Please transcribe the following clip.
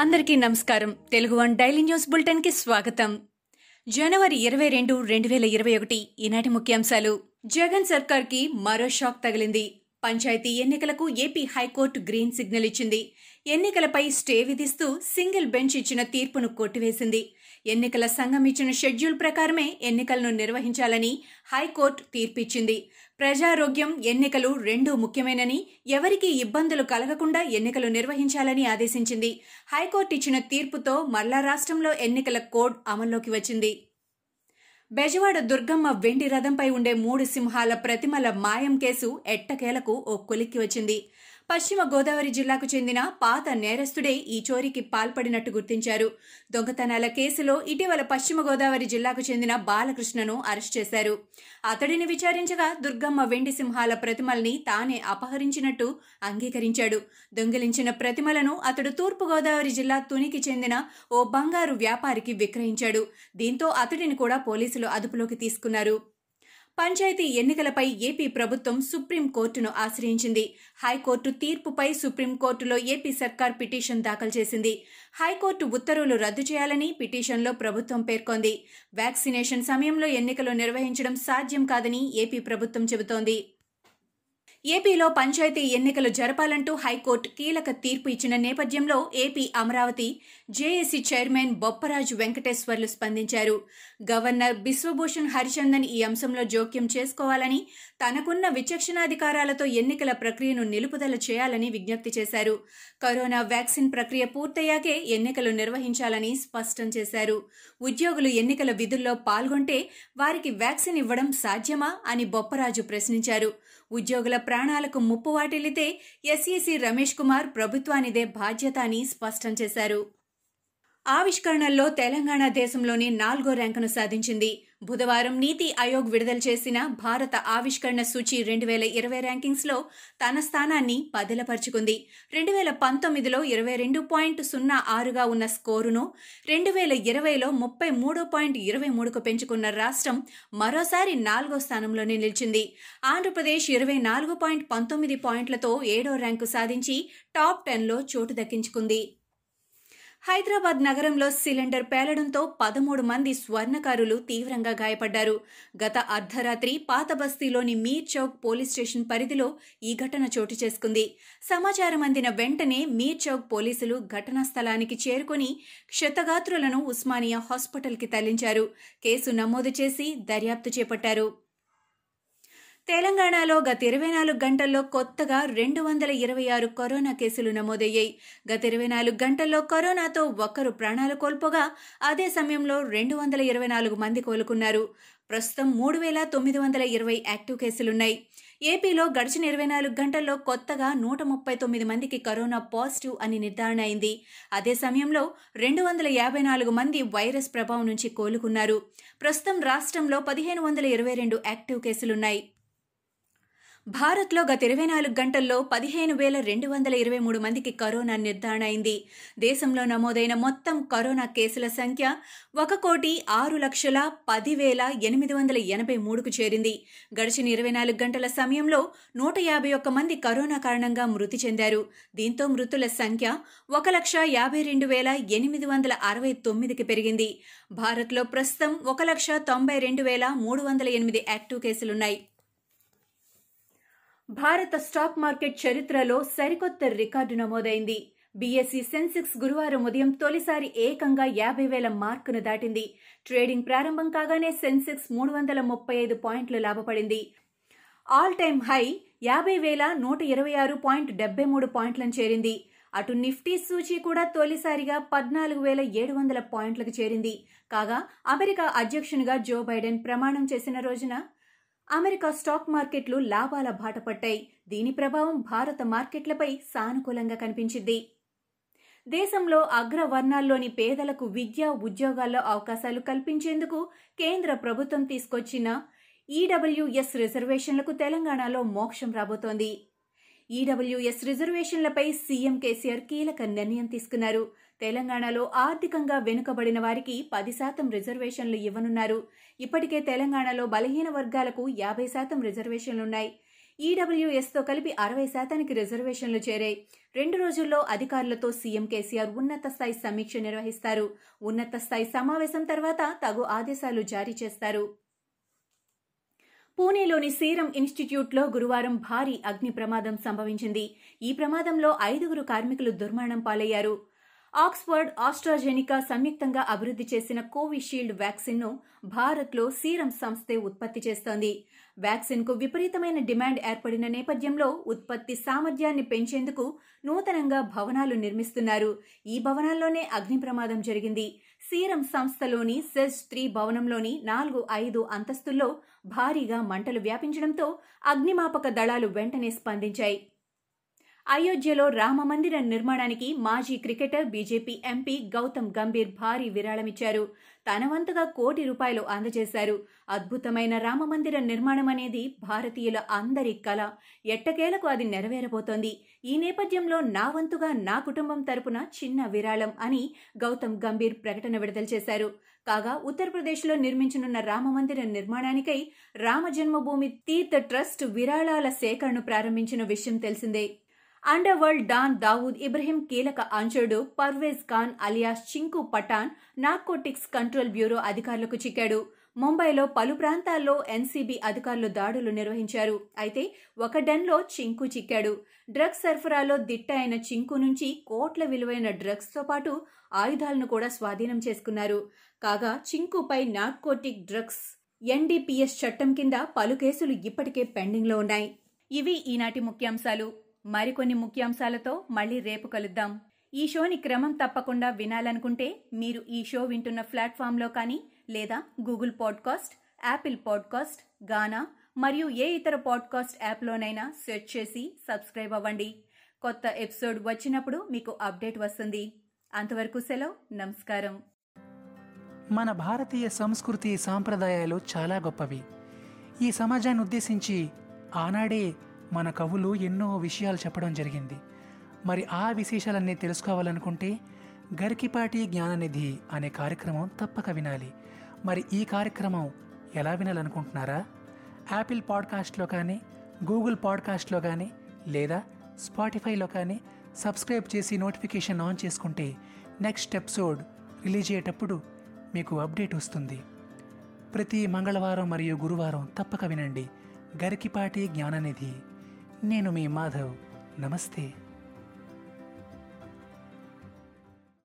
అందరికీ నమస్కారం. Telugu one daily news బులెటిన్కి స్వాగతం. జనవరి ఇరవై రెండు రెండు వేల ఇరవై ఒకటి ఈనాటి ముఖ్యాంశాలు. జగన్ సర్కార్కి మరో షాక్ తగిలింది. పంచాయతీ ఎన్నికలకు ఏపీ హైకోర్టు గ్రీన్ సిగ్నల్ ఇచ్చింది. ఎన్నికలపై స్టే విధిస్తూ సింగిల్ బెంచ్ ఇచ్చిన తీర్పును కొట్టివేసింది. ఎన్నికల సంఘం ఇచ్చిన షెడ్యూల్ ప్రకారమే ఎన్నికలను నిర్వహించాలని హైకోర్టు తీర్పిచ్చింది. ప్రజారోగ్యం ఎన్నికలు రెండూ ముఖ్యమైనని ఎవరికీ ఇబ్బందులు కలగకుండా ఎన్నికలు నిర్వహించాలని ఆదేశించింది. హైకోర్టు ఇచ్చిన తీర్పుతో మరలా రాష్ట్రంలో ఎన్నికల కోడ్ అమల్లోకి వచ్చింది. బెజవాడ దుర్గమ్మ వెండి రథంపై ఉండే మూడు సింహాల ప్రతిమల మాయం కేసు ఎట్టకేలకు ఓ కొలిక్కి వచ్చింది. పశ్చిమ గోదావరి జిల్లాకు చెందిన పాత నేరస్తుడే ఈ చోరీకి పాల్పడినట్టు గుర్తించారు. దొంగతనాల కేసులో ఇటీవల పశ్చిమ గోదావరి జిల్లాకు చెందిన బాలకృష్ణను అరెస్ట్ చేశారు. అతడిని విచారించగా దుర్గమ్మ వెండి సింహాల ప్రతిమల్ని తానే అపహరించినట్టు అంగీకరించాడు. దొంగిలించిన ప్రతిమలను అతడు తూర్పుగోదావరి జిల్లా తునికి చెందిన ఓ బంగారు వ్యాపారికి విక్రయించాడు. దీంతో అతడిని కూడా పోలీసులు అదుపులోకి తీసుకున్నారు. పంచాయతీ ఎన్నికలపై ఏపీ ప్రభుత్వం సుప్రీంకోర్టును ఆశ్రయించింది. హైకోర్టు తీర్పుపై సుప్రీంకోర్టులో ఏపీ సర్కార్ పిటిషన్ దాఖలు చేసింది. హైకోర్టు ఉత్తర్వులు రద్దు చేయాలని పిటిషన్లో ప్రభుత్వం పేర్కొంది. వ్యాక్సినేషన్ సమయంలో ఎన్నికలు నిర్వహించడం సాధ్యం కాదని ఏపీ ప్రభుత్వం చెబుతోంది. ఏపీలో పంచాయతీ ఎన్నికలు జరపాలంటూ హైకోర్టు కీలక తీర్పు ఇచ్చిన నేపథ్యంలో AP Amaravati JAC chairman Bopparaju Venkateswarlu స్పందించారు. గవర్నర్ బిశ్వభూషణ్ హరిచందన్ ఈ అంశంలో జోక్యం చేసుకోవాలని తనకున్న విచక్షణాధికారాలతో ఎన్నికల ప్రక్రియను నిలుపుదల చేయాలని విజ్ఞప్తి చేశారు. కరోనా వ్యాక్సిన్ ప్రక్రియ పూర్తయ్యాకే ఎన్నికలు నిర్వహించాలని స్పష్టం చేశారు. ఉద్యోగులు ఎన్నికల విధుల్లో పాల్గొంటే వారికి వ్యాక్సిన్ ఇవ్వడం సాధ్యమా అని బొప్పరాజు ప్రశ్నించారు. ఉద్యోగుల ప్రాణాలకు ముప్పు వాటిల్లితే ఎస్ఈసి రమేష్ కుమార్ ప్రభుత్వానిదే బాధ్యత అని స్పష్టం చేశారు. ఆవిష్కరణల్లో తెలంగాణ దేశంలోని నాలుగో ర్యాంకును సాధించింది. బుధవారం నీతి ఆయోగ్ విడుదల చేసిన భారత ఆవిష్కరణ సూచి రెండు వేల ఇరవై ర్యాంకింగ్స్లో తన స్థానాన్ని పదిలపరుచుకుంది. రెండు వేల పంతొమ్మిదిలో ఇరవై రెండు పాయింట్ సున్నా ఆరుగా ఉన్న స్కోరును రెండు వేల ఇరవైలో ముప్పై మూడు పాయింట్ ఇరవై మూడుకు పెంచుకున్న రాష్ట్రం మరోసారి నాలుగో స్థానంలోనే నిలిచింది. ఆంధ్రప్రదేశ్ ఇరవై నాలుగు పాయింట్ పంతొమ్మిది పాయింట్లతో ఏడో ర్యాంకు సాధించి టాప్ టెన్లో చోటు దక్కించుకుంది. హైదరాబాద్ నగరంలో సిలిండర్ పేలడంతో పదమూడు మంది స్వర్ణకారులు తీవ్రంగా గాయపడ్డారు. గత అర్ధరాత్రి పాత బస్తీలోని మీర్ చౌక్ పోలీస్ స్టేషన్ పరిధిలో ఈ ఘటన చోటు చేసుకుంది. సమాచారం అందిన వెంటనే మీర్ చౌక్ పోలీసులు ఘటనా స్థలానికి చేరుకుని క్షతగాత్రులను ఉస్మానియా హాస్పిటల్కి తరలించారు. కేసు నమోదు చేసి దర్యాప్తు చేపట్టారు. తెలంగాణలో గత ఇరవై నాలుగు గంటల్లో కొత్తగా రెండు వందల ఇరవై ఆరు కరోనా కేసులు నమోదయ్యాయి. గత ఇరవై నాలుగు గంటల్లో కరోనాతో ఒక్కరు ప్రాణాలు కోల్పోగా అదే సమయంలో రెండు వందల ఇరవై నాలుగు మంది కోలుకున్నారు. ప్రస్తుతం మూడు వేల తొమ్మిది వందల ఇరవై యాక్టివ్ కేసులున్నాయి. ఏపీలో గడిచిన ఇరవై నాలుగు గంటల్లో కొత్తగా నూట ముప్పై తొమ్మిది మందికి కరోనా పాజిటివ్ అని నిర్ధారణ అయింది. అదే సమయంలో రెండు వందల యాభై నాలుగు మంది వైరస్ ప్రభావం నుంచి కోలుకున్నారు. ప్రస్తుతం రాష్ట్రంలో పదిహేను వందల ఇరవై రెండు యాక్టివ్ కేసులున్నాయి. భారత్లో గత ఇరవై నాలుగు గంటల్లో పదిహేను వేల రెండు వందల ఇరవై మూడు మందికి కరోనా నిర్ధారణ అయింది. దేశంలో నమోదైన మొత్తం కరోనా కేసుల సంఖ్య ఒక కోటి ఆరు లక్షల పది వేల ఎనిమిది వందల ఎనభై మూడుకు చేరింది. గడిచిన ఇరవై నాలుగు గంటల సమయంలో నూట యాభై ఒక్క మంది కరోనా కారణంగా మృతి చెందారు. దీంతో మృతుల సంఖ్య ఒక లక్ష యాభై రెండు వేల ఎనిమిది వందల అరవై తొమ్మిదికి పెరిగింది. భారత్లో ప్రస్తుతం ఒక లక్ష తొంభై రెండు వేల మూడు వందల ఎనిమిది యాక్టివ్ కేసులున్నాయి. భారత స్టాక్ మార్కెట్ చరిత్రలో సరికొత్త రికార్డు నమోదైంది. బీఎస్సీ సెన్సెక్స్ గురువారం ఉదయం తొలిసారి ఏకంగా యాభై వేల మార్కును దాటింది. ట్రేడింగ్ ప్రారంభం కాగానే సెన్సెక్స్ మూడు వందల ముప్పై ఐదు పాయింట్లు లాభపడింది. ఆల్ టైమ్ హై యాభై వేల నూట ఇరవై ఆరు పాయింట్ డెబ్బై మూడు పాయింట్లను చేరింది. అటు నిఫ్టీ సూచీ కూడా తొలిసారిగా పద్నాలుగు వేల ఏడు వందల పాయింట్లకు చేరింది. కాగా అమెరికా అధ్యక్షునిగా జో బైడెన్ ప్రమాణం చేసిన రోజున అమెరికా స్టాక్ మార్కెట్లు లాభాల బాట పట్టాయి. దీని ప్రభావం భారత మార్కెట్లపై సానుకూలంగా కనిపించింది. దేశంలో అగ్రవర్ణాల్లోని పేదలకు విద్య ఉద్యోగాల్లో అవకాశాలు కల్పించేందుకు కేంద్ర ప్రభుత్వం తీసుకొచ్చిన ఈడబ్ల్యూఎస్ రిజర్వేషన్లకు తెలంగాణలో మోక్షం రాబోతోంది. ఈడబ్ల్యూఎస్ రిజర్వేషన్లపై సీఎం కేసీఆర్ కీలక నిర్ణయం తీసుకున్నారు. తెలంగాణలో ఆర్థికంగా వెనుకబడిన వారికి పది శాతం రిజర్వేషన్లు ఇవ్వనున్నారు. ఇప్పటికే తెలంగాణలో బలహీన వర్గాలకు యాభై శాతం రిజర్వేషన్లున్నాయి. ఈడబ్ల్యూఎస్తో కలిపి అరవై శాతానికి రిజర్వేషన్లు చేరాయి. రెండు రోజుల్లో అధికారులతో సీఎం కేసీఆర్ ఉన్నత స్థాయి సమీక్ష నిర్వహిస్తారు. ఉన్నత స్థాయి సమావేశం తర్వాత తగు ఆదేశాలు జారీ చేస్తారు. పూణేలోని సీరం ఇన్స్టిట్యూట్లో గురువారం భారీ అగ్ని ప్రమాదం సంభవించింది. ఈ ప్రమాదంలో ఐదుగురు కార్మికులు దుర్మరణం పాలయ్యారు. ఆక్స్ఫర్డ్ ఆస్ట్రాజెనికా సంయుక్తంగా అభివృద్ధి చేసిన కోవిషీల్డ్ వ్యాక్సిన్ను భారత్లో సీరం సంస్థే ఉత్పత్తి చేస్తోంది. వ్యాక్సిన్కు విపరీతమైన డిమాండ్ ఏర్పడిన నేపథ్యంలో ఉత్పత్తి సామర్థ్యాన్ని పెంచేందుకు నూతనంగా భవనాలు నిర్మిస్తున్నారు. ఈ భవనాల్లోనే అగ్ని ప్రమాదం జరిగింది. సీరం సంస్థలోని సెజ్ త్రీ భవనంలోని నాలుగు ఐదు అంతస్తుల్లో భారీగా మంటలు వ్యాపించడంతో అగ్నిమాపక దళాలు వెంటనే స్పందించాయి. అయోధ్యలో రామమందిర నిర్మాణానికి మాజీ cricketer BJP MP Gautam Gambhir భారీ విరాళమిచ్చారు. తన వంతుగా కోటి రూపాయలు అందజేశారు. అద్భుతమైన రామమందిర నిర్మాణం అనేది భారతీయుల అందరి కళ ఎట్టకేలకు అది నెరవేరబోతోంది. ఈ నేపథ్యంలో నా వంతుగా నా కుటుంబం తరపున చిన్న విరాళం అని గౌతమ్ గంభీర్ ప్రకటన విడుదల చేశారు. కాగా ఉత్తరప్రదేశ్లో నిర్మించనున్న రామమందిర నిర్మాణానికై రామ జన్మభూమి తీర్థ ట్రస్ట్ విరాళాల సేకరణను ప్రారంభించిన విషయం తెలిసిందే. Under world don Dawood Ibrahim కీలక అంచుడు Parvez Khan alias Chinku Pathan narcotics control bureau అధికారులకు చిక్కాడు. ముంబైలో పలు ప్రాంతాల్లో ఎన్సీబీ అధికారులు దాడులు నిర్వహించారు. అయితే ఒక డెన్లో చింకు చిక్కాడు. డ్రగ్స్ సరఫరాలో దిట్ట అయిన చింకు నుంచి కోట్ల విలువైన డ్రగ్స్తో పాటు ఆయుధాలను కూడా స్వాధీనం చేసుకున్నారు. కాగా చింకుపై నార్కోటిక్ డ్రగ్స్ ఎన్డీపీఎస్ చట్టం కింద పలు కేసులు ఇప్పటికే పెండింగ్లో ఉన్నాయి. ఇవి ఈనాటి ముఖ్యాంశాలు. మరికొన్ని ముఖ్యాంశాలతో మళ్ళీ రేపు కలుద్దాం. ఈ షోని క్రమం తప్పకుండా వినాలనుకుంటే మీరు ఈ షో వింటున్న ప్లాట్ఫామ్లో కానీ లేదా Google podcast Apple podcast Gaana మరియు ఏ ఇతర పాడ్కాస్ట్ యాప్లోనైనా సెర్చ్ చేసి సబ్స్క్రైబ్ అవ్వండి. కొత్త ఎపిసోడ్ వచ్చినప్పుడు మీకు అప్డేట్ వస్తుంది. అంతవరకు సెలవు. నమస్కారం. మన భారతీయ సంస్కృతి సాంప్రదాయాలు చాలా గొప్పవి. ఈ సమాజాన్ని ఉద్దేశించి ఆనాడే మన కవులు ఎన్నో విషయాలు చెప్పడం జరిగింది. మరి ఆ విశేషాలన్నీ తెలుసుకోవాలనుకుంటే గరికిపాటి జ్ఞాననిధి అనే కార్యక్రమం తప్పక వినాలి. మరి ఈ కార్యక్రమం ఎలా వినాలనుకుంటున్నారా? యాపిల్ పాడ్కాస్ట్లో కానీ గూగుల్ పాడ్కాస్ట్లో కానీ లేదా స్పాటిఫైలో కానీ సబ్స్క్రైబ్ చేసి నోటిఫికేషన్ ఆన్ చేసుకుంటే నెక్స్ట్ ఎపిసోడ్ రిలీజ్ అయ్యేటప్పుడు మీకు అప్డేట్ వస్తుంది. ప్రతి మంగళవారం మరియు గురువారం తప్పక వినండి. గరికిపాటి జ్ఞాననిధి. నేను మీ మాధవ్. నమస్తే.